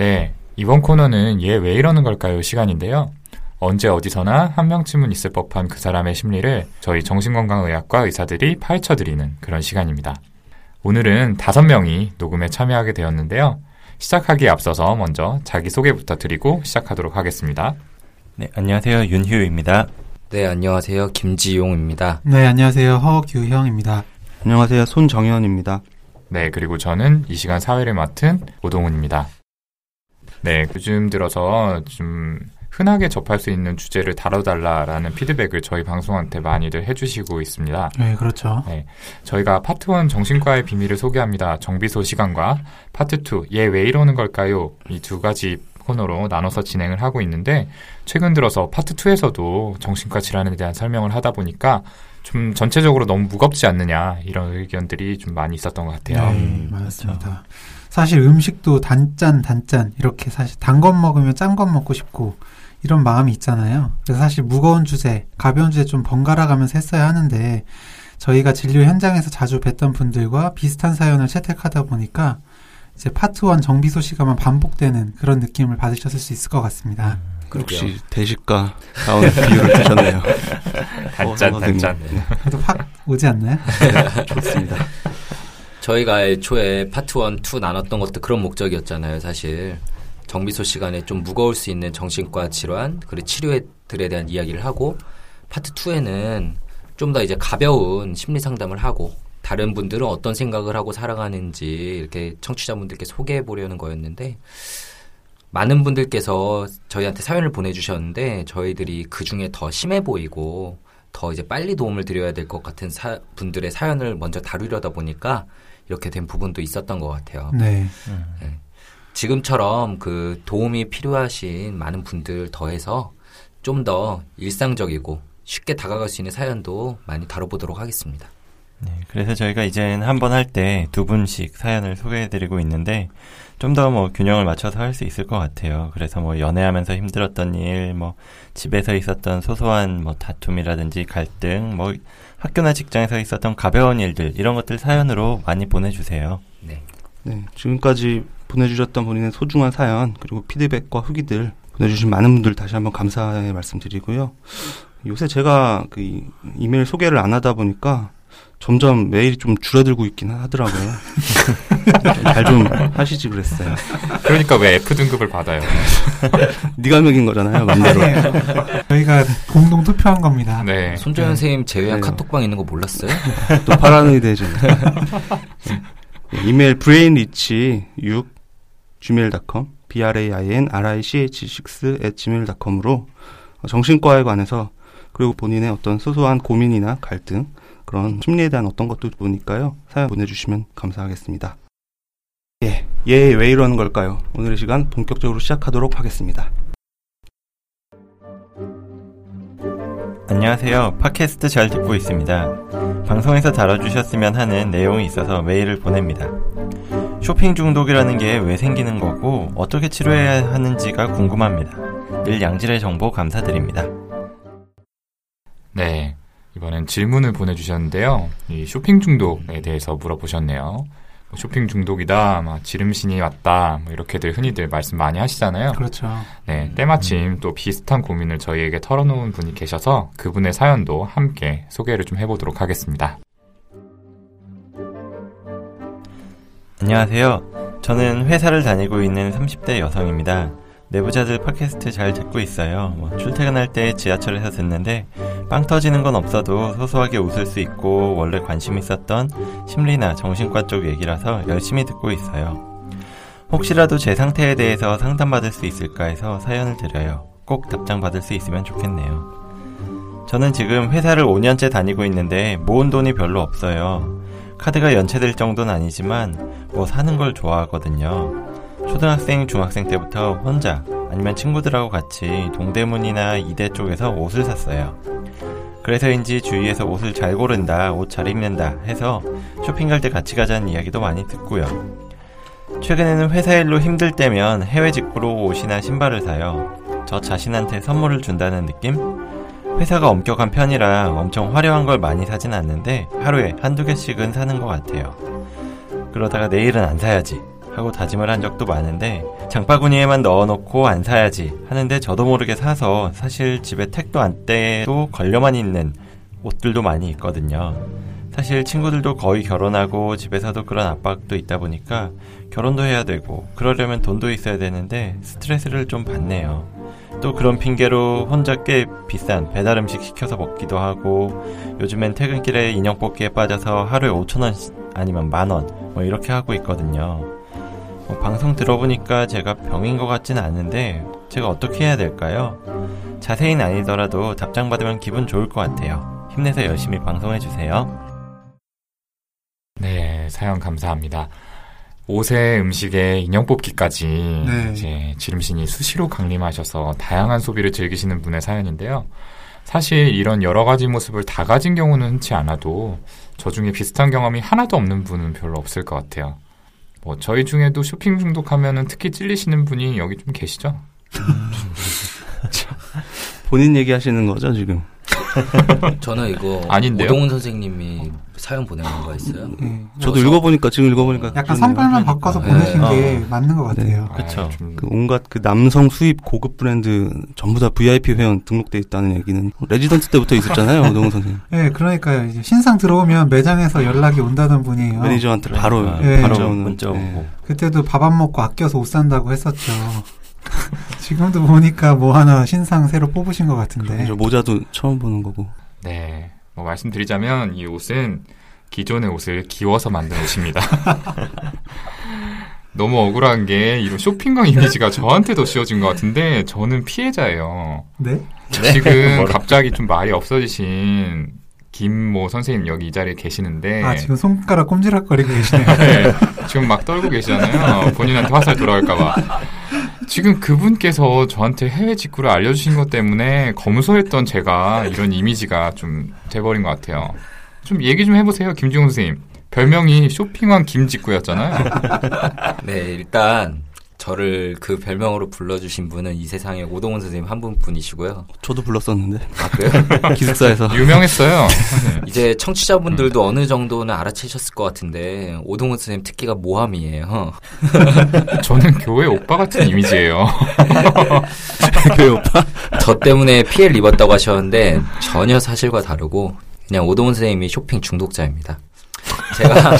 네, 이번 코너는 얘 왜 이러는 걸까요? 시간인데요. 언제 어디서나 한 명쯤은 있을 법한 그 사람의 심리를 저희 정신건강의학과 의사들이 파헤쳐드리는 그런 시간입니다. 오늘은 다섯 명이 녹음에 참여하게 되었는데요. 시작하기에 앞서서 먼저 자기소개부터 드리고 시작하도록 하겠습니다. 네, 안녕하세요. 윤휴입니다. 네, 안녕하세요. 김지용입니다. 네, 안녕하세요. 허규형입니다. 안녕하세요. 손정현입니다. 네, 그리고 저는 이 시간 사회를 맡은 오동훈입니다. 네, 요즘 들어서 좀 흔하게 접할 수 있는 주제를 다뤄달라라는 피드백을 저희 방송한테 많이들 해주시고 있습니다. 네, 그렇죠. 네, 저희가 파트 1 정신과의 비밀을 소개합니다. 정비소 시간과 파트 2 얘 왜 이러는 걸까요? 이 두 가지 코너로 나눠서 진행을 하고 있는데 최근 들어서 파트 2에서도 정신과 질환에 대한 설명을 하다 보니까 좀 전체적으로 너무 무겁지 않느냐 이런 의견들이 좀 많이 있었던 것 같아요. 네, 음, 맞습니다. 그렇죠. 사실 음식도 단짠 단짠 이렇게 사실 단 것 먹으면 짠 것 먹고 싶고 이런 마음이 있잖아요. 그래서 사실 무거운 주제, 가벼운 주제 좀 번갈아 가면서 했어야 하는데 저희가 진료 현장에서 자주 뵀던 분들과 비슷한 사연을 채택하다 보니까 이제 파트 1 정비소 시간만 반복되는 그런 느낌을 받으셨을 수 있을 것 같습니다. 혹시 대식가 다운 비율을 주셨네요. 단짠 어, 단짠. 네, 그래도 확 오지 않나요? 좋습니다. 저희가 애초에 파트 1, 2 나눴던 것도 그런 목적이었잖아요, 사실. 정비소 시간에 좀 무거울 수 있는 정신과 질환, 그리고 치료들에 대한 이야기를 하고, 파트 2에는 좀 더 이제 가벼운 심리 상담을 하고, 다른 분들은 어떤 생각을 하고 살아가는지 이렇게 청취자분들께 소개해 보려는 거였는데, 많은 분들께서 저희한테 사연을 보내주셨는데, 저희들이 그 중에 더 심해 보이고, 더 이제 빨리 도움을 드려야 될 것 같은 사- 분들의 사연을 먼저 다루려다 보니까 이렇게 된 부분도 있었던 것 같아요. 네. 지금처럼 그 도움이 필요하신 많은 분들 더해서 좀 더 일상적이고 쉽게 다가갈 수 있는 사연도 많이 다뤄보도록 하겠습니다. 네, 그래서 저희가 이제는 한번 할 때 두 분씩 사연을 소개해드리고 있는데 좀 더 뭐 균형을 맞춰서 할 수 있을 것 같아요. 그래서 뭐 연애하면서 힘들었던 일, 뭐 집에서 있었던 소소한 뭐 다툼이라든지 갈등, 뭐 학교나 직장에서 있었던 가벼운 일들 이런 것들 사연으로 많이 보내주세요. 네. 네, 지금까지 보내주셨던 본인의 소중한 사연 그리고 피드백과 후기들 보내주신 많은 분들 다시 한번 감사의 말씀드리고요. 요새 제가 그 이- 이메일 소개를 안 하다 보니까 점점 메일이 좀 줄어들고 있긴 하더라고요. 잘 좀 하시지 그랬어요. 그러니까 왜 F 등급을 받아요? 네가 먹인 거잖아요, 맘대로. 저희가 공동 투표한 겁니다. 네. 손정현 선생님 제외한 네. 카톡방 있는 거 몰랐어요? 또 파라노이드해지네. 이메일 brainrich6 gmail.com b r a i n r i c h 6 at gmail.com으로 정신과에 관해서 그리고 본인의 어떤 소소한 고민이나 갈등 그런 심리에 대한 어떤 것도 보니까요 사연 보내주시면 감사하겠습니다. 예, 예, 왜 이러는 걸까요? 오늘의 시간 본격적으로 시작하도록 하겠습니다. 안녕하세요. 팟캐스트 잘 듣고 있습니다. 방송에서 다뤄주셨으면 하는 내용이 있어서 메일을 보냅니다. 쇼핑 중독이라는 게 왜 생기는 거고 어떻게 치료해야 하는지가 궁금합니다. 늘 양질의 정보 감사드립니다. 네. 이번엔 질문을 보내주셨는데요. 이 쇼핑 중독에 대해서 물어보셨네요. 뭐 쇼핑 중독이다, 막 지름신이 왔다, 뭐 이렇게들 흔히들 말씀 많이 하시잖아요. 그렇죠. 네, 때마침 또 비슷한 고민을 저희에게 털어놓은 분이 계셔서 그분의 사연도 함께 소개를 좀 해보도록 하겠습니다. 안녕하세요. 저는 회사를 다니고 있는 30대 여성입니다. 내부자들 팟캐스트 잘 듣고 있어요. 뭐 출퇴근할 때 지하철에서 듣는데 빵 터지는 건 없어도 소소하게 웃을 수 있고 원래 관심 있었던 심리나 정신과 쪽 얘기라서 열심히 듣고 있어요. 혹시라도 제 상태에 대해서 상담받을 수 있을까 해서 사연을 드려요. 꼭 답장 받을 수 있으면 좋겠네요. 저는 지금 회사를 5년째 다니고 있는데 모은 돈이 별로 없어요. 카드가 연체될 정도는 아니지만 뭐 사는 걸 좋아하거든요. 초등학생, 중학생 때부터 혼자 아니면 친구들하고 같이 동대문이나 이대 쪽에서 옷을 샀어요. 그래서인지 주위에서 옷을 잘 고른다, 옷 잘 입는다 해서 쇼핑 갈 때 같이 가자는 이야기도 많이 듣고요. 최근에는 회사 일로 힘들 때면 해외 직구로 옷이나 신발을 사요. 저 자신한테 선물을 준다는 느낌? 회사가 엄격한 편이라 엄청 화려한 걸 많이 사진 않는데 하루에 한두 개씩은 사는 것 같아요. 그러다가 내일은 안 사야지. 하고 다짐을 한 적도 많은데 장바구니에만 넣어놓고 안 사야지 하는데 저도 모르게 사서 사실 집에 택도 안 떼도 걸려만 있는 옷들도 많이 있거든요. 사실 친구들도 거의 결혼하고 집에서도 그런 압박도 있다 보니까 결혼도 해야 되고 그러려면 돈도 있어야 되는데 스트레스를 좀 받네요. 또 그런 핑계로 혼자 꽤 비싼 배달 음식 시켜서 먹기도 하고 요즘엔 퇴근길에 인형 뽑기에 빠져서 하루에 5천 원 아니면 만 원 뭐 이렇게 하고 있거든요. 뭐 방송 들어보니까 제가 병인 것 같지는 않은데 제가 어떻게 해야 될까요? 자세히는 아니더라도 답장 받으면 기분 좋을 것 같아요. 힘내서 열심히 방송해 주세요. 네, 사연 감사합니다. 옷에 음식에 인형 뽑기까지 네. 이제 지름신이 수시로 강림하셔서 다양한 소비를 즐기시는 분의 사연인데요. 사실 이런 여러 가지 모습을 다 가진 경우는 흔치 않아도 저 중에 비슷한 경험이 하나도 없는 분은 별로 없을 것 같아요. 뭐 저희 중에도 쇼핑 중독하면은 특히 찔리시는 분이 여기 좀 계시죠? 본인 얘기하시는 거죠 지금? 저는 이거 아닌데요? 오동훈 선생님이 사연 보내는 거 있어요. 예. 저도 읽어보니까 지금 읽어보니까 약간. 성별만 바꿔서 네. 보내신 어. 게 맞는 것 같아요. 그쵸. 아, 좀 그 온갖 그 남성 수입 고급 브랜드 전부 다 VIP 회원 등록돼 있다는 얘기는 레지던트 때부터 있었잖아요, 오동훈 선생님. 예, 그러니까요. 이제 신상 들어오면 매장에서 연락이 온다던 분이에요. 매니저한테 바로 그러니까 예. 바로 문자 문자 오고 예. 그때도 밥 안 먹고 아껴서 옷 산다고 했었죠. 지금도 보니까 뭐 하나 신상 새로 뽑으신 것 같은데. 저 모자도 처음 보는 거고. 네. 뭐 말씀드리자면 이 옷은 기존의 옷을 기워서 만든 옷입니다. 너무 억울한 게 이런 쇼핑광 이미지가 저한테도 씌워진 것 같은데 저는 피해자예요. 네? 지금 뭐라- 갑자기 좀 말이 없어지신 김모 선생님 여기 이 자리에 계시는데 아, 지금 손가락 꼼지락거리고 계시네요. 네, 지금 막 떨고 계시잖아요. 본인한테 화살 돌아갈까봐. 지금 그분께서 저한테 해외 직구를 알려주신 것 때문에 검소했던 제가 이런 이미지가 좀 돼버린 것 같아요. 좀 얘기 좀 해보세요, 김지용 선생님. 별명이 쇼핑왕 김직구였잖아요. 네, 일단 저를 그 별명으로 불러주신 분은 이 세상에 오동훈 선생님 한 분뿐이시고요. 저도 불렀었는데 아 그래요? 기숙사에서 유명했어요. 이제 청취자분들도 어느 정도는 알아채셨을 것 같은데 오동훈 선생님 특기가 모함이에요. 저는 교회 오빠 같은 이미지예요. 교회 오빠. 저 때문에 피해를 입었다고 하셨는데 전혀 사실과 다르고 그냥 오동훈 선생님이 쇼핑 중독자입니다. 제가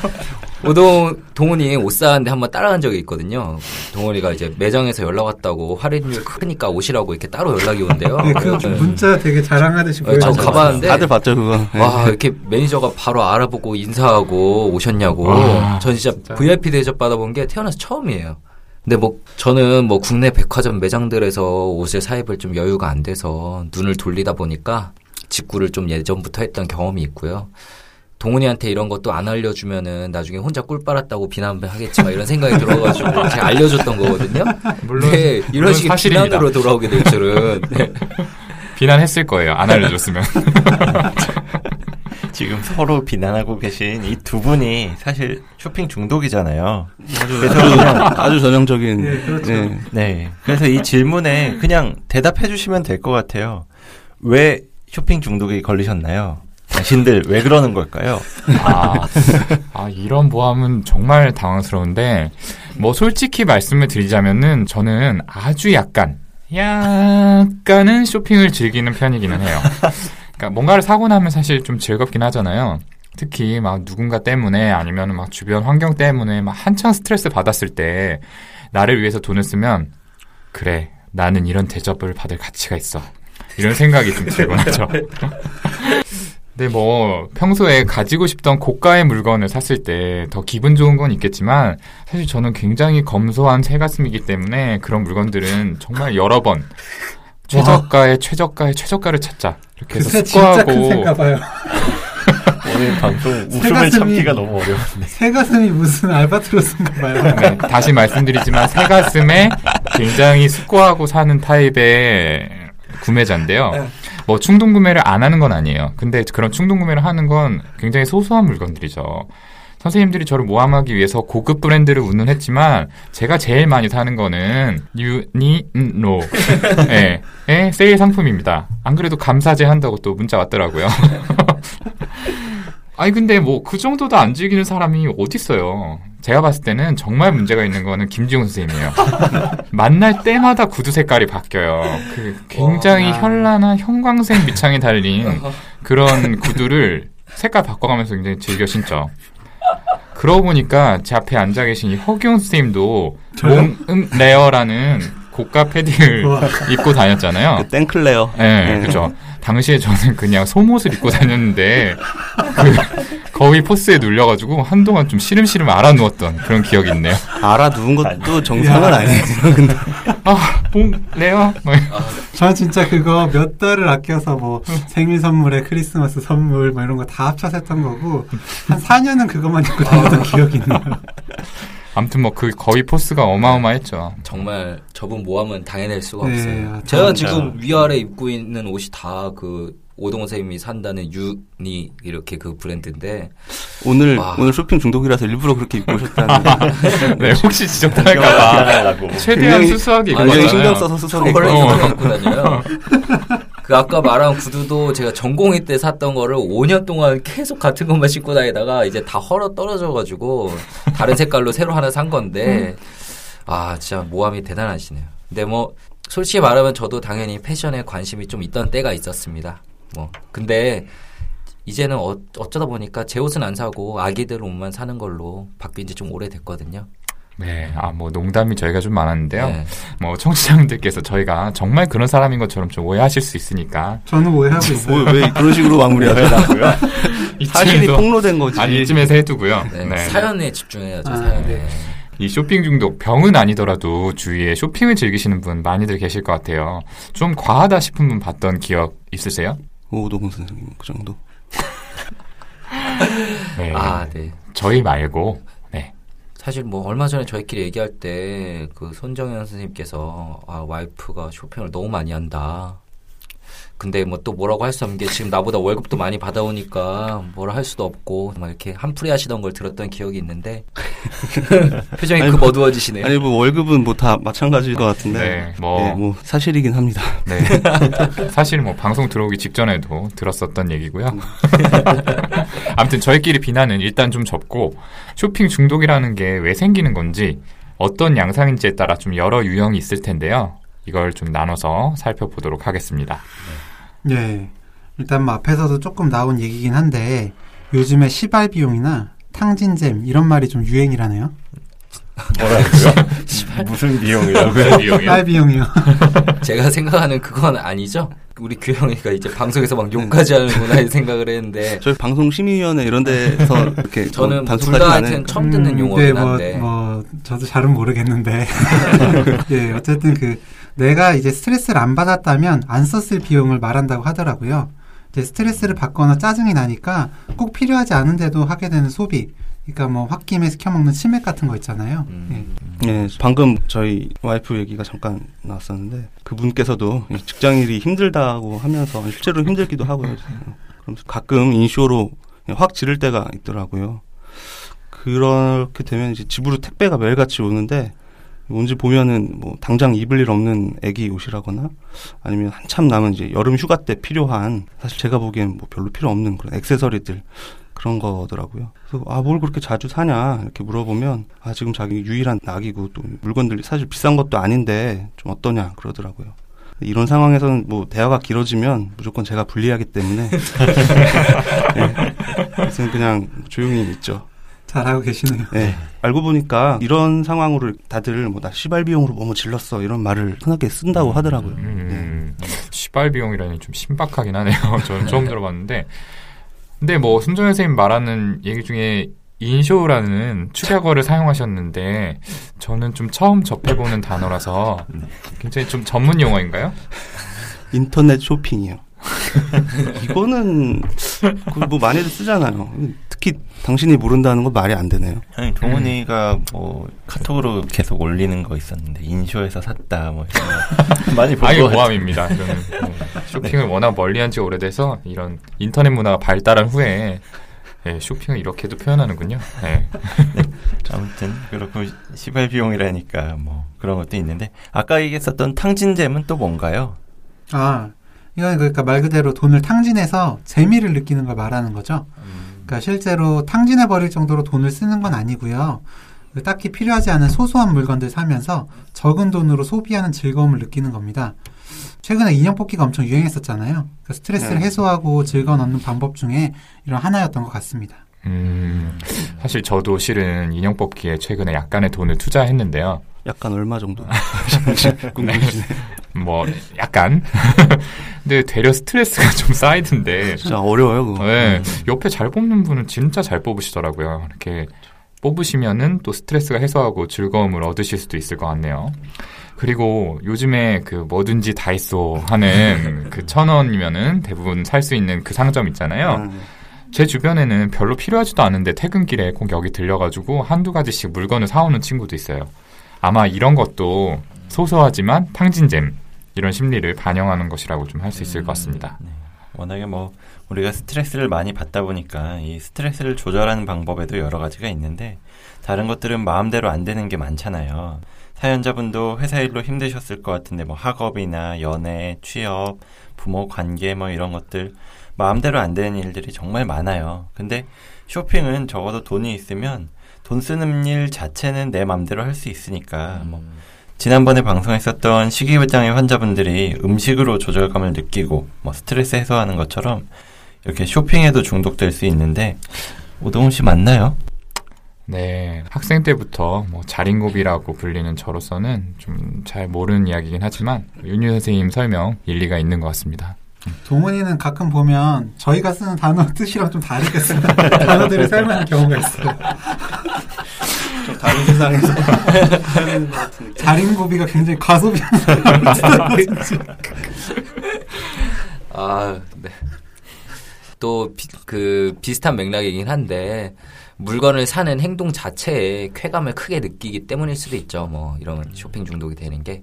오동 동훈이 옷 사는데 한번 따라간 적이 있거든요. 동훈이가 이제 매장에서 연락 왔다고 할인율 크니까 오시라고 이렇게 따로 연락이 온대요. 네, 그 네. 문자 되게 자랑하듯이 네, 저. 가봤는데 다들 봤죠 그거. 예. 와 이렇게 매니저가 바로 알아보고 인사하고 오셨냐고. 와, 전 진짜, 진짜. VIP 대접 받아본 게 태어나서 처음이에요. 근데 뭐 저는 뭐 국내 백화점 매장들에서 옷을 사입을 좀 여유가 안 돼서 눈을 돌리다 보니까 직구를 좀 예전부터 했던 경험이 있고요. 동훈이한테 이런 것도 안 알려주면은 나중에 혼자 꿀 빨았다고 비난하겠지만 이런 생각이 들어가지고 제가 알려줬던 거거든요. 물론, 네, 이런 물론 식의 사실입니다. 비난으로 돌아오게 될 줄은. 네. 비난했을 거예요. 안 알려줬으면. 지금 서로 비난하고 계신 이 두 분이 사실 쇼핑 중독이잖아요. 아주, 아주, 아주 전형적인. 예, 그렇죠. 예. 네. 그래서 이 질문에 그냥 대답해 주시면 될 것 같아요. 왜 쇼핑 중독에 걸리셨나요? 당신들 왜 그러는 걸까요? 아, 아, 이런 모함은 정말 당황스러운데, 뭐, 솔직히 말씀을 드리자면은, 저는 아주 약간, 약간은 쇼핑을 즐기는 편이기는 해요. 그러니까 뭔가를 사고 나면 사실 좀 즐겁긴 하잖아요. 특히 막 누군가 때문에 아니면 막 주변 환경 때문에 막 한창 스트레스 받았을 때, 나를 위해서 돈을 쓰면, 그래, 나는 이런 대접을 받을 가치가 있어. 이런 생각이 좀 들곤 하죠. 근데 뭐 평소에 가지고 싶던 고가의 물건을 샀을 때 더 기분 좋은 건 있겠지만 사실 저는 굉장히 검소한 새가슴이기 때문에 그런 물건들은 정말 여러 번 최저가의 최저가의 최저가를 찾자 이렇게 해서 숙고하고. 오늘 방송 웃음을 새가슴이- 참기가 너무 어려운데. 새 가슴이 무슨 알바트로스인가 봐요. 네, 다시 말씀드리지만 새가슴에 굉장히 숙고하고 사는 타입의 구매자인데요. 네. 뭐 충동 구매를 안 하는 건 아니에요. 근데 그런 충동 구매를 하는 건 굉장히 소소한 물건들이죠. 선생님들이 저를 모함하기 위해서 고급 브랜드를 운운 했지만 제가 제일 많이 사는 거는 유니노 예, 의 세일 상품입니다. 안 그래도 감사제 한다고 또 문자 왔더라고요. 아니 근데 뭐 그 정도도 안 즐기는 사람이 어딨어요. 제가 봤을 때는 정말 문제가 있는 거는 김지훈 선생님이에요. 만날 때마다 구두 색깔이 바뀌어요. 그 굉장히 와. 현란한 형광색 밑창이 달린 그런 구두를 색깔 바꿔가면서 굉장히 즐겨 신죠. 그러고 보니까 제 앞에 앉아 계신 이 허기훈 선생님도? 몽클레어라는 고가 패딩을. 입고 다녔잖아요. 그 몽클레어. 네, 네. 그죠. 당시에 저는 그냥 속옷을 입고 다녔는데 그 거위 force에 눌려가지고 한동안 좀 시름시름 앓아 누웠던 그런 기억이 있네요. 앓아 누운 것도 정상은 야. 아니에요. 근데 아, 몽클레어. 뭐 저는 진짜 그거 몇 달을 아껴서 뭐 생일 선물에 크리스마스 선물 뭐 이런 거 다 합쳐서 했던 거고 한 4년은 그것만 입고 다녔던 기억이 있네요. 아무튼 뭐 그 거위 force가 어마어마했죠. 정말 저분 모함은 당해낼 수가 네, 없어요. 아, 제가. 지금 위아래 입고 있는 옷이 다 그 오동호 선생님이 산다는 유니 이렇게 그 브랜드인데 오늘 와. 오늘 쇼핑 중독이라서 일부러 그렇게 입고 오셨다는. 네, 혹시 지적당할까봐 라고 최대한 수수하게 굉장히. 신경 써서. 입고 입고 다녀요. 그 아까 말한 구두도 제가 전공의 때 샀던 거를 5년 동안 계속 같은 것만 신고 다니다가 이제 다 헐어 떨어져가지고 다른 색깔로 새로 하나 산 건데 아 진짜 모함이 대단하시네요. 근데 뭐 솔직히 말하면 저도 당연히 패션에 관심이 좀 있던 때가 있었습니다. 뭐 근데 이제는 어, 어쩌다 보니까 제 옷은 안 사고 아기들 옷만 사는 걸로 바뀐 지 좀 오래됐거든요. 네, 아, 뭐 농담이 저희가 좀 많았는데요. 네. 뭐 청취자분들께서 저희가 정말 그런 사람인 것처럼 좀 오해하실 수 있으니까 저는 오해하고 있어요. 뭐, 왜 그런 식으로 마무리하세요? 사실이 폭로된 거지. 아니 이쯤에서 해두고요. 네, 네. 사연에 집중해야죠. 아, 사연에. 네. 이 쇼핑 중독 병은 아니더라도 주위에 쇼핑을 즐기시는 분 많이들 계실 것 같아요. 좀 과하다 싶은 분 봤던 기억 있으세요? 오동훈 선생님 그 정도. 네. 아, 네. 저희 말고 네. 사실 뭐 얼마 전에 저희끼리 얘기할 때 그 손정현 선생님께서 아 와이프가 쇼핑을 너무 많이 한다. 근데 뭐 또 뭐라고 할 수 없는 게 지금 나보다 월급도 많이 받아오니까 뭐라 할 수도 없고 막 이렇게 한풀이 하시던 걸 들었던 기억이 있는데 표정이 아니, 급 어두워지시네요. 아니 뭐 월급은 뭐 다 마찬가지일 것 같은데. 네, 뭐- 예, 뭐 사실이긴 합니다. 네. 사실 뭐 방송 들어오기 직전에도 들었었던 얘기고요. 아무튼 저희끼리 비난은 일단 좀 접고 쇼핑 중독이라는 게 왜 생기는 건지 어떤 양상인지에 따라 좀 여러 유형이 있을 텐데요. 이걸 좀 나눠서 살펴보도록 하겠습니다. 예. 일단 뭐 앞에서도 조금 나온 얘기긴 한데 요즘에 시발 비용이나 탕진잼 이런 말이 좀 유행이라네요. 뭐라고요? 무슨 비용이라고요? 왜 유형이요? 시발 비용이요. 제가 생각하는 그건 아니죠. 우리 규영이가 이제 방송에서 막 욕까지 하는구나 이 생각을 했는데 저희 방송 심의위원회 이런 데서 이렇게 저는 뭐둘 단속하지 다 않은 하여튼 처음 듣는 음, 용어긴 네, 뭐, 한데 뭐 저도 잘은 모르겠는데. 예, 어쨌든 그 내가 이제 스트레스를 안 받았다면 안 썼을 비용을 말한다고 하더라고요. 이제 스트레스를 받거나 짜증이 나니까 꼭 필요하지 않은데도 하게 되는 소비. 그러니까 뭐 홧김에 시켜 먹는 치맥 같은 거 있잖아요. 음. 예, 방금 저희 와이프 얘기가 잠깐 나왔었는데 그분께서도 이 직장일이 힘들다고 하면서 실제로 힘들기도 하고요. 그러면서 가끔 인쇼로 확 지를 때가 있더라고요. 그렇게 되면 이제 집으로 택배가 매일같이 오는데 뭔지 보면은 뭐 당장 입을 일 없는 애기 옷이라거나 아니면 한참 남은 이제 여름 휴가 때 필요한 사실 제가 보기엔 뭐 별로 필요 없는 그런 액세서리들 그런 거더라고요. 그래서 아 뭘 그렇게 자주 사냐 이렇게 물어보면 아 지금 자기 유일한 낙이고 또 물건들이 사실 비싼 것도 아닌데 좀 어떠냐 그러더라고요. 이런 상황에서는 뭐 대화가 길어지면 무조건 제가 불리하기 때문에 네. 그래서 그냥 조용히 있죠. 잘하고 계시네요. 예. 알고 보니까 이런 상황으로 다들 뭐 나 시발 비용으로 뭐뭐 질렀어 이런 말을 흔하게 쓴다고 하더라고요. 음, 시발 비용이라니 좀 신박하긴 하네요. 저는 처음 들어봤는데. 근데 뭐 순정 선생님 말하는 얘기 중에 인쇼라는 축약어를 사용하셨는데 저는 좀 처음 접해보는 단어라서 굉장히 좀 전문 용어인가요? 인터넷 쇼핑이요. 이거는 그뭐 많이들 쓰잖아요. 특히 당신이 모른다는 건 말이 안 되네요. 아니 동훈이가 뭐 카톡으로 계속 올리는 거 있었는데 인쇼에서 샀다 뭐 이런 거 많이 아이 본거 모함입니다. 저는 뭐 쇼핑을 워낙 멀리한 지 오래돼서 이런 인터넷 문화가 발달한 후에 예, 쇼핑을 이렇게도 표현하는군요. 예. 아무튼 그렇고 시발 비용이라니까 뭐 그런 것도 있는데 아까 얘기했었던 탕진잼은 또 뭔가요? 아, 이건 그러니까 말 그대로 돈을 탕진해서 재미를 느끼는 걸 말하는 거죠. 그러니까 실제로 탕진해 버릴 정도로 돈을 쓰는 건 아니고요. 그 딱히 필요하지 않은 소소한 물건들 사면서 적은 돈으로 소비하는 즐거움을 느끼는 겁니다. 최근에 인형 뽑기가 엄청 유행했었잖아요. 그 스트레스를 네. 해소하고 즐거움 얻는 방법 중에 이런 하나였던 것 같습니다. 음, 사실 저도 실은 인형 뽑기에 최근에 약간의 돈을 투자했는데요. 약간 얼마 정도 궁금해지네. 뭐 약간 근데 되려 스트레스가 좀 쌓이던데 진짜 어려워요 그거. 네, 옆에 잘 뽑는 분은 진짜 잘 뽑으시더라고요. 이렇게 뽑으시면은 또 스트레스가 해소하고 즐거움을 얻으실 수도 있을 것 같네요. 그리고 요즘에 그 뭐든지 다 있어 하는 그 천 원이면은 대부분 살 수 있는 그 상점 있잖아요. 음. 제 주변에는 별로 필요하지도 않은데 퇴근길에 꼭 여기 들려가지고 한두 가지씩 물건을 사오는 친구도 있어요. 아마 이런 것도 소소하지만 탕진잼 이런 심리를 반영하는 것이라고 좀 할 수 있을 것 같습니다. 네. 워낙에 뭐 우리가 스트레스를 많이 받다 보니까 이 스트레스를 조절하는 방법에도 여러 가지가 있는데 다른 것들은 마음대로 안 되는 게 많잖아요. 사연자분도 회사 일로 힘드셨을 것 같은데 뭐 학업이나 연애, 취업, 부모 관계 뭐 이런 것들 마음대로 안 되는 일들이 정말 많아요. 근데 쇼핑은 적어도 돈이 있으면 돈 쓰는 일 자체는 내 마음대로 할 수 있으니까 뭐 지난번에 방송했었던 식이부장의 환자분들이 음식으로 조절감을 느끼고 뭐 스트레스 해소하는 것처럼 이렇게 쇼핑에도 중독될 수 있는데 오동훈 씨 맞나요? 네, 학생 때부터 뭐 자린고비라고 불리는 저로서는 좀 잘 모르는 이야기긴 하지만 윤유 선생님 설명 일리가 있는 것 같습니다. 동훈이는 가끔 보면 저희가 쓰는 단어 뜻이랑 좀 다르게 쓰는 단어들을 사용하는 경우가 있어요. 좀 다른 세상에서 것 같은 느낌. 자린 고비가 굉장히 과소비하는 아, 네. 또, 비, 그, 비슷한 맥락이긴 한데, 물건을 사는 행동 자체에 쾌감을 크게 느끼기 때문일 수도 있죠. 뭐, 이런 쇼핑 중독이 되는 게.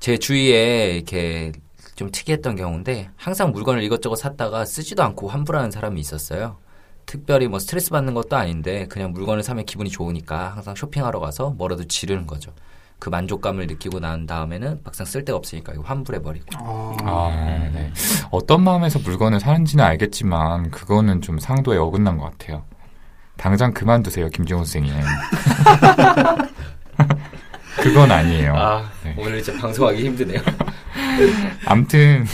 제 주위에 이렇게 좀 특이했던 경우인데, 항상 물건을 이것저것 샀다가 쓰지도 않고 환불하는 사람이 있었어요. 특별히 뭐 스트레스 받는 것도 아닌데, 그냥 물건을 사면 기분이 좋으니까 항상 쇼핑하러 가서 뭐라도 지르는 거죠. 그 만족감을 느끼고 난 다음에는 막상 쓸 데가 없으니까 이거 환불해버리고. 어, 아, 네. 어떤 마음에서 물건을 사는지는 알겠지만 그거는 좀 상도에 어긋난 것 같아요. 당장 그만두세요, 김종훈 선생님. 그건 아니에요. 아, 네. 오늘 이제 방송하기 힘드네요. 암튼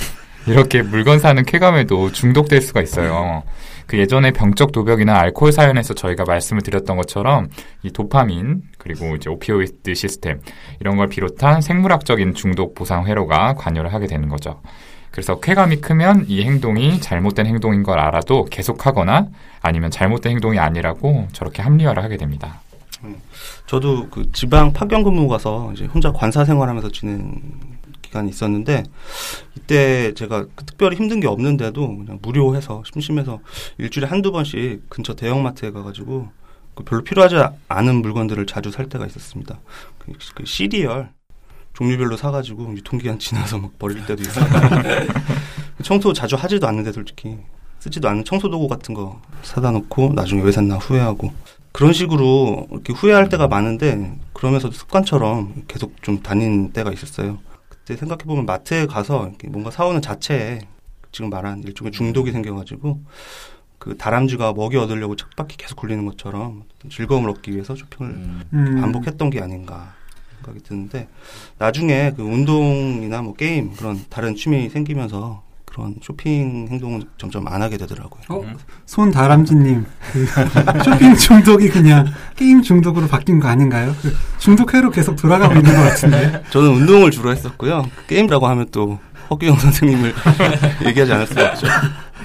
이렇게 물건 사는 쾌감에도 중독될 수가 있어요. 그 예전에 병적 도벽이나 알코올 사연에서 저희가 말씀을 드렸던 것처럼 이 도파민 그리고 이제 오피오이드 시스템 이런 걸 비롯한 생물학적인 중독 보상 회로가 관여를 하게 되는 거죠. 그래서 쾌감이 크면 이 행동이 잘못된 행동인 걸 알아도 계속하거나 아니면 잘못된 행동이 아니라고 저렇게 합리화를 하게 됩니다. 저도 그 지방 파견 근무 가서 이제 혼자 관사 생활하면서 지낸 기간이 있었는데 이때 제가 그 특별히 힘든 게 없는데도 그냥 무료해서 심심해서 일주일에 한두 번씩 근처 대형마트에 가가지고 그 별로 필요하지 않은 물건들을 자주 살 때가 있었습니다. 그, 그 시리얼 종류별로 사가지고 유통기한 지나서 막 버릴 때도 있어요. 청소 자주 하지도 않는데 솔직히 쓰지도 않는 청소도구 같은 거 사다 놓고 나중에 왜 샀나 후회하고 그런 식으로 이렇게 후회할 때가 많은데 그러면서도 습관처럼 계속 좀 다닌 때가 있었어요. 그때 생각해 보면 마트에 가서 뭔가 사오는 자체에 지금 말한 일종의 중독이 생겨가지고 그 다람쥐가 먹이 얻으려고 쳇바퀴 계속 굴리는 것처럼 즐거움을 얻기 위해서 쇼핑을 음, 반복했던 게 아닌가 생각이 드는데 나중에 그 운동이나 뭐 게임 그런 다른 취미 생기면서 그런 쇼핑 행동은 점점 안 하게 되더라고요. 어? 손다람쥐님 그 쇼핑 중독이 그냥 게임 중독으로 바뀐 거 아닌가요? 그 중독회로 계속 돌아가고 있는 것 같은데. 저는 운동을 주로 했었고요. 게임이라고 하면 또 허규영 선생님을 얘기하지 않을 수가 없죠.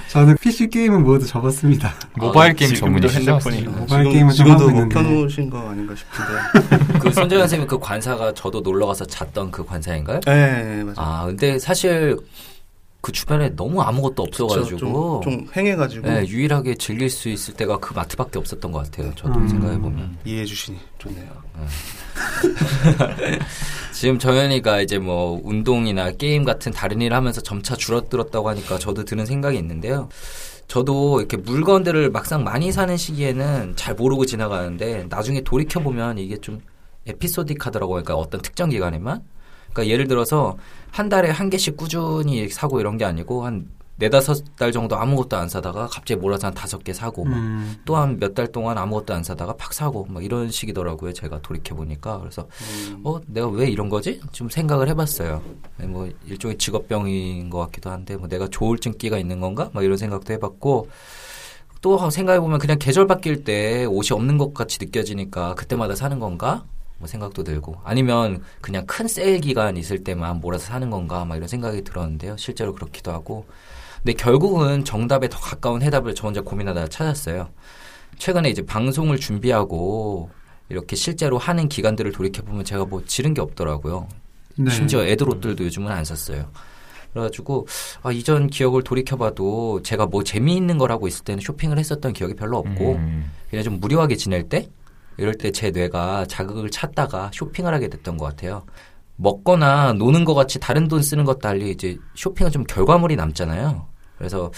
저는 PC 게임은 모두 접었습니다. 모바일 게임 지금도 전문이시죠? 핸드폰이 모바일 좀 지금도 하고 뭐. 켜놓으신 거 아닌가 싶은데. 그 손정현 선생님 그 관사가 저도 놀러 가서 잤던 그 관사인가요? 네, 맞아요. 아, 근데 사실 그 주변에 너무 아무것도 없어가지고 좀, 좀 횡해가지고 네, 유일하게 즐길 수 있을 때가 그 마트밖에 없었던 것 같아요. 저도 음. 생각해 보면 이해해 주시니 좋네요. 지금 정현이가 이제 뭐 운동이나 게임 같은 다른 일을 하면서 점차 줄어들었다고 하니까 저도 드는 생각이 있는데요. 저도 이렇게 물건들을 막상 많이 사는 시기에는 잘 모르고 지나가는데 나중에 돌이켜 보면 이게 좀 에피소딕하더라고요. 그러니까 어떤 특정 기간에만. 그러니까 예를 들어서 한 달에 한 개씩 꾸준히 사고 이런 게 아니고 한 네다섯 달 정도 아무것도 안 사다가 갑자기 몰아서 한 다섯 개 사고 막 음. 또한 몇 달 동안 아무것도 안 사다가 팍 사고 막 이런 식이더라고요. 제가 돌이켜 보니까 그래서 어 내가 왜 이런 거지? 좀 생각을 해봤어요. 네, 뭐 일종의 직업병인 것 같기도 한데 뭐 내가 조울증 끼가 있는 건가? 막 이런 생각도 해봤고 또 생각해 보면 그냥 계절 바뀔 때 옷이 없는 것 같이 느껴지니까 그때마다 사는 건가? 뭐 생각도 들고 아니면 그냥 큰 세일 기간 있을 때만 몰아서 사는 건가? 막 이런 생각이 들었는데요. 실제로 그렇기도 하고 근데 결국은 정답에 더 가까운 해답을 저 혼자 고민하다가 찾았어요. 최근에 이제 방송을 준비하고 이렇게 실제로 하는 기간들을 돌이켜 보면 제가 뭐 지른 게 없더라고요. 네. 심지어 애들 옷들도 요즘은 안 샀어요. 그래가지고 아, 이전 기억을 돌이켜봐도 제가 뭐 재미있는 걸 하고 있을 때는 쇼핑을 했었던 기억이 별로 없고 음. 그냥 좀 무료하게 지낼 때 이럴 때 제 뇌가 자극을 찾다가 쇼핑을 하게 됐던 것 같아요. 먹거나 노는 것 같이 다른 돈 쓰는 것 달리 이제 쇼핑은 좀 결과물이 남잖아요. 그래서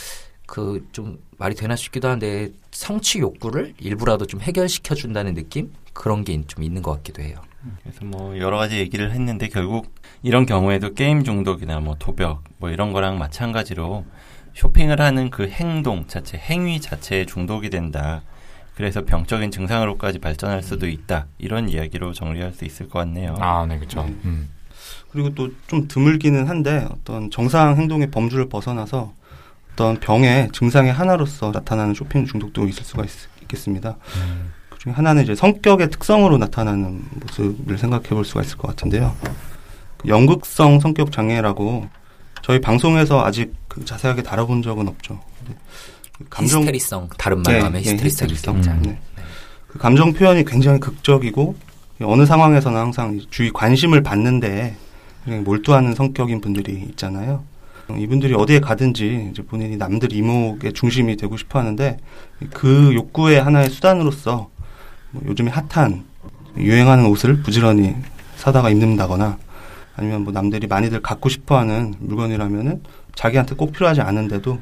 그 좀 말이 되나 싶기도 한데 성취 욕구를 일부라도 좀 해결시켜 준다는 느낌 그런 게 좀 있는 것 같기도 해요. 그래서 뭐 여러 가지 얘기를 했는데 결국 이런 경우에도 게임 중독이나 뭐 도벽 뭐 이런 거랑 마찬가지로 쇼핑을 하는 그 행동 자체, 행위 자체에 중독이 된다. 그래서 병적인 증상으로까지 발전할 수도 있다. 이런 이야기로 정리할 수 있을 것 같네요. 아, 네, 그렇죠. 네. 음. 그리고 또 좀 드물기는 한데 어떤 정상 행동의 범주를 벗어나서 어떤 병의 증상의 하나로서 나타나는 쇼핑 중독도 있을 수가 있, 겠습니다 그중에 하나는 이제 성격의 특성으로 나타나는 모습을 생각해 볼 수가 있을 것 같은데요. 그 연극성 성격 장애라고 저희 방송에서 아직 그 자세하게 다뤄본 적은 없죠. 그 감정 히스테리성 다른 말로 하면 네, 히스테리성 히스테리성. 경장. 네. 그 감정 표현이 굉장히 극적이고 어느 상황에서는 항상 주위 관심을 받는데 굉장히 몰두하는 성격인 분들이 있잖아요. 이분들이 어디에 가든지 이제 본인이 남들 이목의 중심이 되고 싶어 하는데 그 욕구의 하나의 수단으로서 뭐 요즘에 핫한 유행하는 옷을 부지런히 사다가 입는다거나 아니면 뭐 남들이 많이들 갖고 싶어 하는 물건이라면은 자기한테 꼭 필요하지 않은데도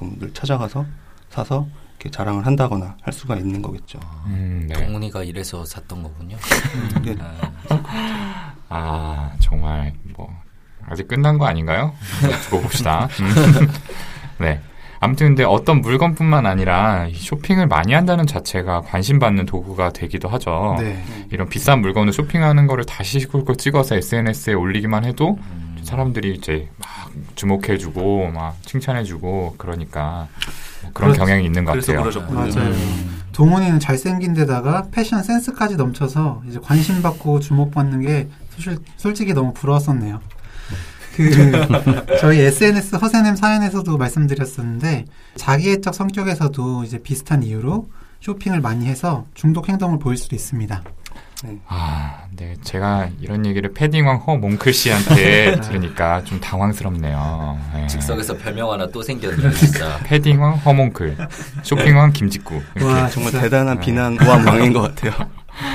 그 분들 찾아가서 사서 이렇게 자랑을 한다거나 할 수가 있는 거겠죠. 음, 네. 동훈이가 이래서 샀던 거군요. 이게 아, 아, 정말 뭐 아직 끝난 거 아닌가요? 두고 봅시다. 음. 네. 아무튼 근데 어떤 물건뿐만 아니라 이 쇼핑을 많이 한다는 자체가 관심받는 도구가 되기도 하죠. 네. 이런 비싼 물건을 쇼핑하는 거를 다시 굵고 찍어서 SNS에 올리기만 해도 사람들이 이제 막 주목해주고 막 칭찬해주고 그러니까 뭐 그런 그렇- 경향이 있는 것 그래서 같아요. 그러셨군요. 맞아요. 동훈이는 잘생긴 데다가 패션 센스까지 넘쳐서 이제 관심 받고 주목받는 게 사실 솔직히 너무 부러웠었네요. 그 저희 SNS 허세냄 사연에서도 말씀드렸었는데 자기애적 성격에서도 이제 비슷한 이유로 쇼핑을 많이 해서 중독 행동을 보일 수도 있습니다. 아, 네. 제가 이런 얘기를 패딩왕 허 몽클 씨한테 들으니까 좀 당황스럽네요. 네. 즉석에서 별명 하나 또 생겼네요, 진짜. 패딩왕 허 몽클, 쇼핑왕 김직구. 이렇게 와, 정말 진짜. 대단한 네. 비난 모함왕인 것 같아요.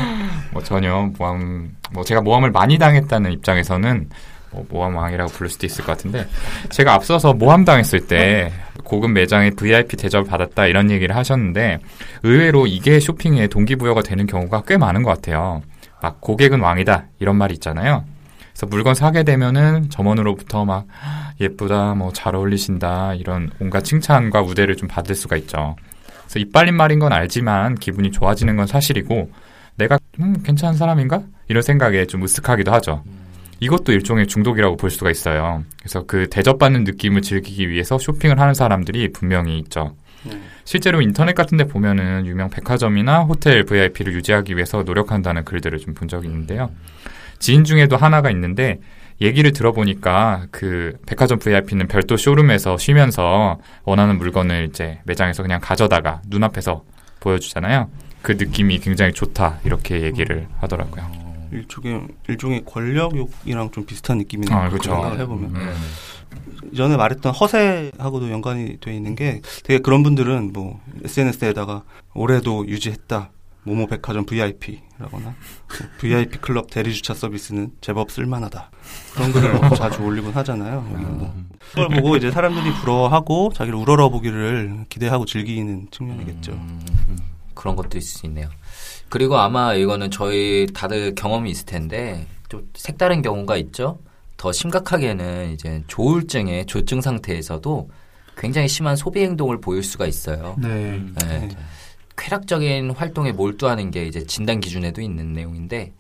뭐 전혀 모함, 뭐 제가 모함을 많이 당했다는 입장에서는 뭐 모함왕이라고 부를 수도 있을 것 같은데 제가 앞서서 모함 당했을 때 고급 매장에 VIP 대접을 받았다 이런 얘기를 하셨는데 의외로 이게 쇼핑에 동기부여가 되는 경우가 꽤 많은 것 같아요. 막 고객은 왕이다 이런 말이 있잖아요. 그래서 물건 사게 되면은 점원으로부터 막 예쁘다, 뭐 잘 어울리신다 이런 온갖 칭찬과 우대를 좀 받을 수가 있죠. 그래서 이빨린 말인 건 알지만 기분이 좋아지는 건 사실이고 내가 음, 괜찮은 사람인가? 이런 생각에 좀 으쓱하기도 하죠. 이것도 일종의 중독이라고 볼 수가 있어요. 그래서 그 대접받는 느낌을 즐기기 위해서 쇼핑을 하는 사람들이 분명히 있죠. 네. 실제로 인터넷 같은 데 보면은 유명 백화점이나 호텔 VIP를 유지하기 위해서 노력한다는 글들을 좀 본 적이 있는데요. 지인 중에도 하나가 있는데 얘기를 들어보니까 그 백화점 VIP는 별도 쇼룸에서 쉬면서 원하는 물건을 이제 매장에서 그냥 가져다가 눈앞에서 보여주잖아요. 그 느낌이 굉장히 좋다 이렇게 얘기를 하더라고요. 일종의 일종의 권력욕이랑 좀 비슷한 느낌이네요. 아, 그렇죠. 생각을 해보면 음. 전에 말했던 허세하고도 연관이 돼 있는 게 되게 그런 분들은 뭐 SNS에다가 올해도 유지했다. 모모 백화점 VIP라거나 뭐 VIP 클럽 대리 주차 서비스는 제법 쓸만하다. 그런 글을 자주 올리곤 하잖아요. 여기 뭐. 그걸 보고 이제 사람들이 부러워하고 자기를 우러러 보기를 기대하고 즐기는 측면이겠죠. 음, 그런 것도 있을 수 있네요. 그리고 아마 이거는 저희 다들 경험이 있을 텐데 좀 색다른 경우가 있죠. 더 심각하게는 이제 조울증의 조증 상태에서도 굉장히 심한 소비 행동을 보일 수가 있어요. 네. 음. 네. 네. 쾌락적인 활동에 몰두하는 게 이제 진단 기준에도 있는 내용인데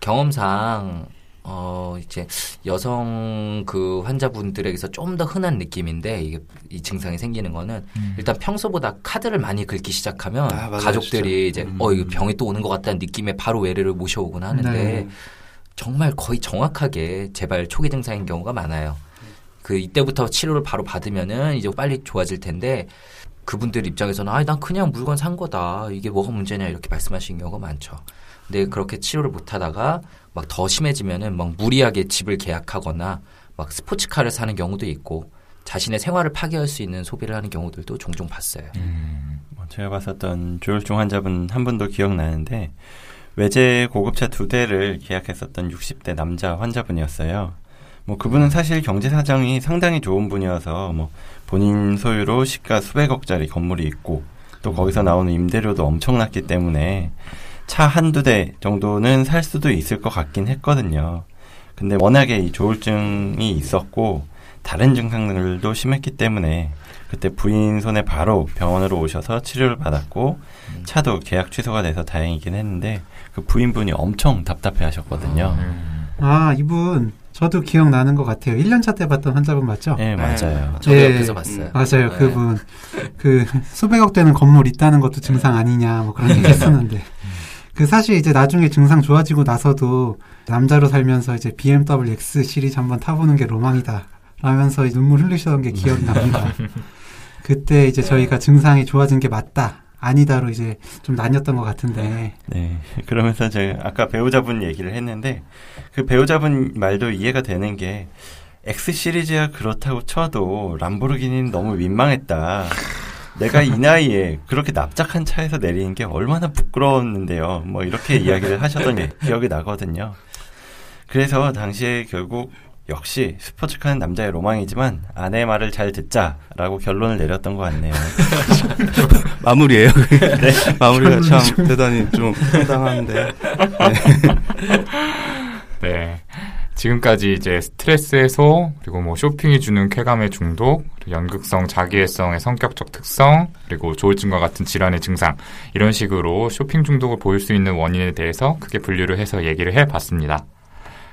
경험상 어 이제 여성 그 환자분들에게서 좀 더 흔한 느낌인데 이게 이 증상이 생기는 거는 음. 일단 평소보다 카드를 많이 긁기 시작하면 아, 맞아요, 가족들이 이제 음. 어 이거 병이 또 오는 것 같다는 느낌에 바로 외래를 모셔오곤 하는데 네. 정말 거의 정확하게 재발 초기 증상인 경우가 많아요. 그 이때부터 치료를 바로 받으면은 이제 빨리 좋아질 텐데 그분들 입장에서는 아난 그냥 물건 산 거다 이게 뭐가 문제냐 이렇게 말씀하시는 경우가 많죠. 근데 그렇게 치료를 못 하다가 막 더 심해지면은 막 무리하게 집을 계약하거나 막 스포츠카를 사는 경우도 있고 자신의 생활을 파괴할 수 있는 소비를 하는 경우들도 종종 봤어요. 음. 뭐 제가 봤었던 조혈중 환자분 한 분도 기억나는데 외제 고급차 두 대를 계약했었던 60대 남자 환자분이었어요. 뭐 그분은 사실 경제 사정이 상당히 좋은 분이어서 뭐 본인 소유로 시가 수백억짜리 건물이 있고 또 거기서 나오는 임대료도 엄청났기 때문에 차 한두 대 정도는 살 수도 있을 것 같긴 했거든요. 근데 워낙에 이 조울증이 있었고 다른 증상들도 심했기 때문에 그때 부인 손에 바로 병원으로 오셔서 치료를 받았고 차도 계약 취소가 돼서 다행이긴 했는데 그 부인분이 엄청 답답해 하셨거든요. 음. 아, 이분 저도 기억나는 것 같아요. 1년차 때 봤던 환자분 맞죠? 네, 맞아요. 저도 예. 옆에서 봤어요. 맞아요. 네. 그분 그 수백억 되는 건물 있다는 것도 증상 아니냐 뭐 그런 얘기 했었는데 그 사실 이제 나중에 증상 좋아지고 나서도 남자로 살면서 이제 BMW X 시리즈 한번 타보는 게 로망이다 라면서 눈물 흘리셨던 게 기억이 납니다. 그때 이제 저희가 증상이 좋아진 게 맞다 아니다로 이제 좀 나뉘었던 것 같은데 네. 그러면서 제가 아까 배우자분 얘기를 했는데 그 배우자분 말도 이해가 되는 게 X 시리즈야 그렇다고 쳐도 람보르기니는 너무 민망했다. 내가 이 나이에 그렇게 납작한 차에서 내리는 게 얼마나 부끄러웠는데요. 뭐 이렇게 이야기를 하셨던 게 기억이 나거든요. 그래서 당시에 결국 역시 스포츠카는 남자의 로망이지만 아내의 말을 잘 듣자라고 결론을 내렸던 것 같네요. 마무리예요. 마무리가 참 대단히 좀 황당한데. 네. 지금까지 이제 스트레스 해소, 그리고 뭐 쇼핑이 주는 쾌감의 중독, 연극성 자기애성의 성격적 특성, 그리고 조울증과 같은 질환의 증상, 이런 식으로 쇼핑 중독을 보일 수 있는 원인에 대해서 크게 분류를 해서 얘기를 해 봤습니다.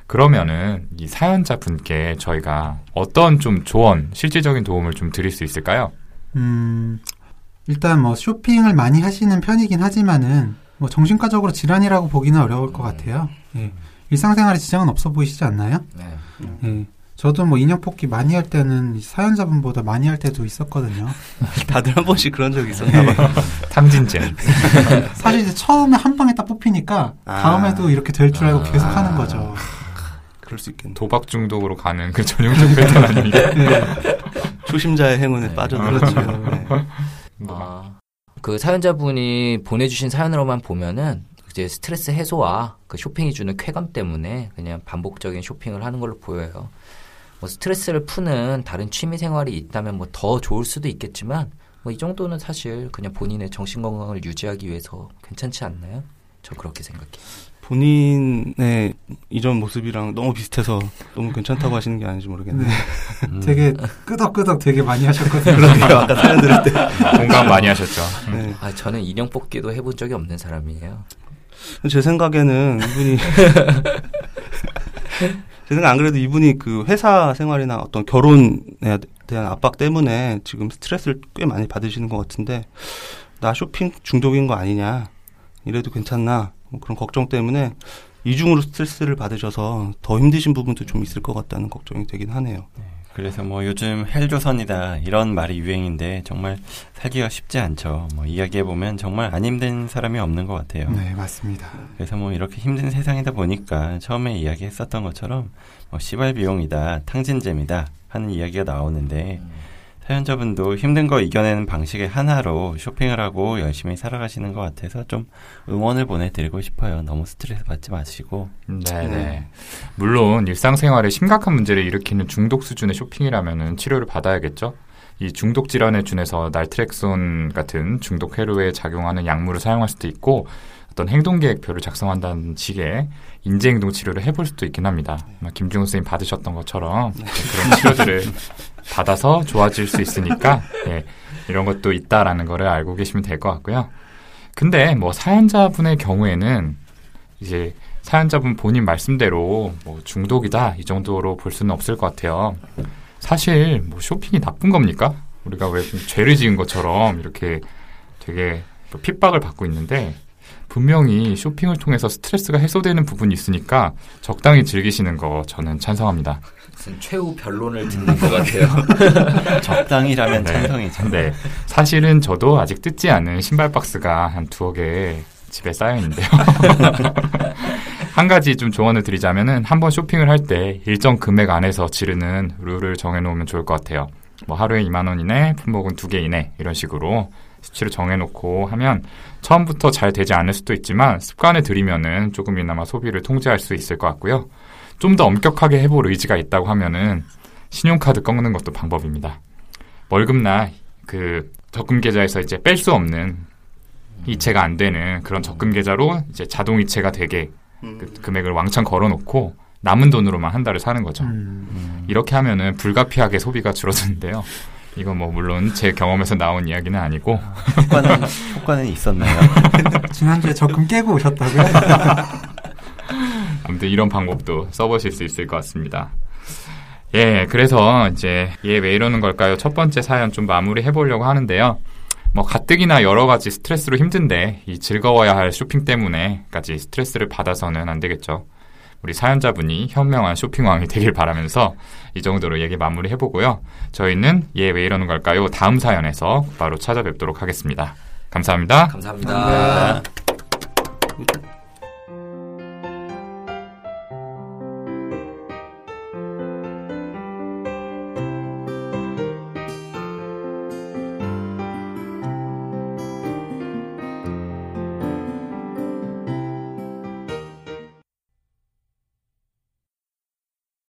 그러면은 이 사연자 분께 저희가 어떤 좀 조언, 실질적인 도움을 좀 드릴 수 있을까요? 음 일단 뭐 쇼핑을 많이 하시는 편이긴 하지만은 뭐 정신과적으로 질환이라고 보기는 어려울 것 같아요. 예. 일상생활에 지장은 없어 보이시지 않나요? 네. 예. 저도 뭐 인형 뽑기 많이 할 때는 사연자분보다 많이 할 때도 있었거든요. 다들 한 번씩 그런 적이 있었나 봐요. 탐진제. 사실 이제 처음에 한 방에 딱 뽑히니까 아. 다음에도 이렇게 될 줄 알고 아. 계속 하는 거죠. 그럴 수 있겠네. 도박 중독으로 가는 그 전형적 패턴 아닙니까? 네. 초심자의 행운에 네. 빠져들었죠. 그렇죠. 네. 아, 그 사연자분이 보내주신 사연으로만 보면은 이제 스트레스 해소와 그 쇼핑이 주는 쾌감 때문에 그냥 반복적인 쇼핑을 하는 걸로 보여요. 뭐 스트레스를 푸는 다른 취미 생활이 있다면 뭐 더 좋을 수도 있겠지만 뭐 이 정도는 사실 그냥 본인의 정신 건강을 유지하기 위해서 괜찮지 않나요? 저 그렇게 생각해요. 본인의 이전 모습이랑 너무 비슷해서 너무 괜찮다고 하시는 게 아닌지 모르겠네요. 네. 음. 되게 끄덕끄덕 되게 많이 하셨거든요. 그러게요. 아까 사연 들을 때. 공감 많이 하셨죠. 네. 아 저는 인형 뽑기도 해본 적이 없는 사람이에요. 제 생각에는 이분이 제 생각 안 그래도 이분이 그 회사 생활이나 어떤 결혼에 대한 압박 때문에 지금 스트레스를 꽤 많이 받으시는 것 같은데 나 쇼핑 중독인 거 아니냐 이래도 괜찮나 뭐 그런 걱정 때문에 이중으로 스트레스를 받으셔서 더 힘드신 부분도 좀 있을 것 같다는 걱정이 되긴 하네요. 그래서 뭐 요즘 헬조선이다 이런 말이 유행인데 정말 살기가 쉽지 않죠. 뭐 이야기해 보면 정말 안 힘든 사람이 없는 것 같아요. 네, 맞습니다. 그래서 뭐 이렇게 힘든 세상이다 보니까 처음에 이야기했었던 것처럼 뭐 시발 비용이다, 탕진잼이다 하는 이야기가 나오는데 사연자분도 힘든 거 이겨내는 방식의 하나로 쇼핑을 하고 열심히 살아가시는 것 같아서 좀 응원을 보내드리고 싶어요. 너무 스트레스 받지 마시고. 네네. 네. 물론 일상생활에 심각한 문제를 일으키는 중독 수준의 쇼핑이라면은 치료를 받아야겠죠. 이 중독 질환에 준해서 날트렉손 같은 중독 해로에 작용하는 약물을 사용할 수도 있고 어떤 행동 계획표를 작성한다는 식의 인지행동 치료를 해볼 수도 있긴 합니다. 아마 김중호 선생님 받으셨던 것처럼 그런 치료들을 받아서 좋아질 수 있으니까 예, 이런 것도 있다라는 거를 알고 계시면 될 것 같고요. 근데 뭐 사연자분의 경우에는 이제 사연자분 본인 말씀대로 뭐 중독이다 이 정도로 볼 수는 없을 것 같아요. 사실 뭐 쇼핑이 나쁜 겁니까? 우리가 왜 죄를 지은 것처럼 이렇게 되게 핍박을 받고 있는데 분명히 쇼핑을 통해서 스트레스가 해소되는 부분이 있으니까 적당히 즐기시는 거 저는 찬성합니다. 무슨 최후 변론을 듣는 것 같아요. 적당히라면 네. 찬성이죠. 네. 사실은 저도 아직 뜯지 않은 신발 박스가 한 두어 개 집에 쌓여 있는데요. 한 가지 좀 조언을 드리자면은 한 번 쇼핑을 할 때 일정 금액 안에서 지르는 룰을 정해놓으면 좋을 것 같아요. 뭐 하루에 2만 원 이내, 품목은 두 개 이내 이런 식으로 수치를 정해놓고 하면 처음부터 잘 되지 않을 수도 있지만 습관을 들이면은 조금이나마 소비를 통제할 수 있을 것 같고요. 좀 더 엄격하게 해볼 의지가 있다고 하면은 신용카드 꺾는 것도 방법입니다. 월급날 그 적금 계좌에서 이제 뺄 수 없는 이체가 안 되는 그런 적금 계좌로 이제 자동 이체가 되게 그 금액을 왕창 걸어놓고 남은 돈으로만 한 달을 사는 거죠. 음, 이렇게 하면은 불가피하게 소비가 줄어드는데요. 이건 뭐 물론 제 경험에서 나온 이야기는 아니고 효과는 효과는 있었나요? 지난주에 적금 깨고 오셨다고요? 아무튼 이런 방법도 써보실 수 있을 것 같습니다. 예, 그래서 이제 얘 왜 이러는 걸까요? 첫 번째 사연 좀 마무리 해보려고 하는데요. 뭐 가뜩이나 여러 가지 스트레스로 힘든데 이 즐거워야 할 쇼핑 때문에까지 스트레스를 받아서는 안 되겠죠. 우리 사연자분이 현명한 쇼핑왕이 되길 바라면서 이 정도로 얘기 마무리 해보고요. 저희는 얘 왜 이러는 걸까요? 다음 사연에서 바로 찾아뵙도록 하겠습니다. 감사합니다. 감사합니다.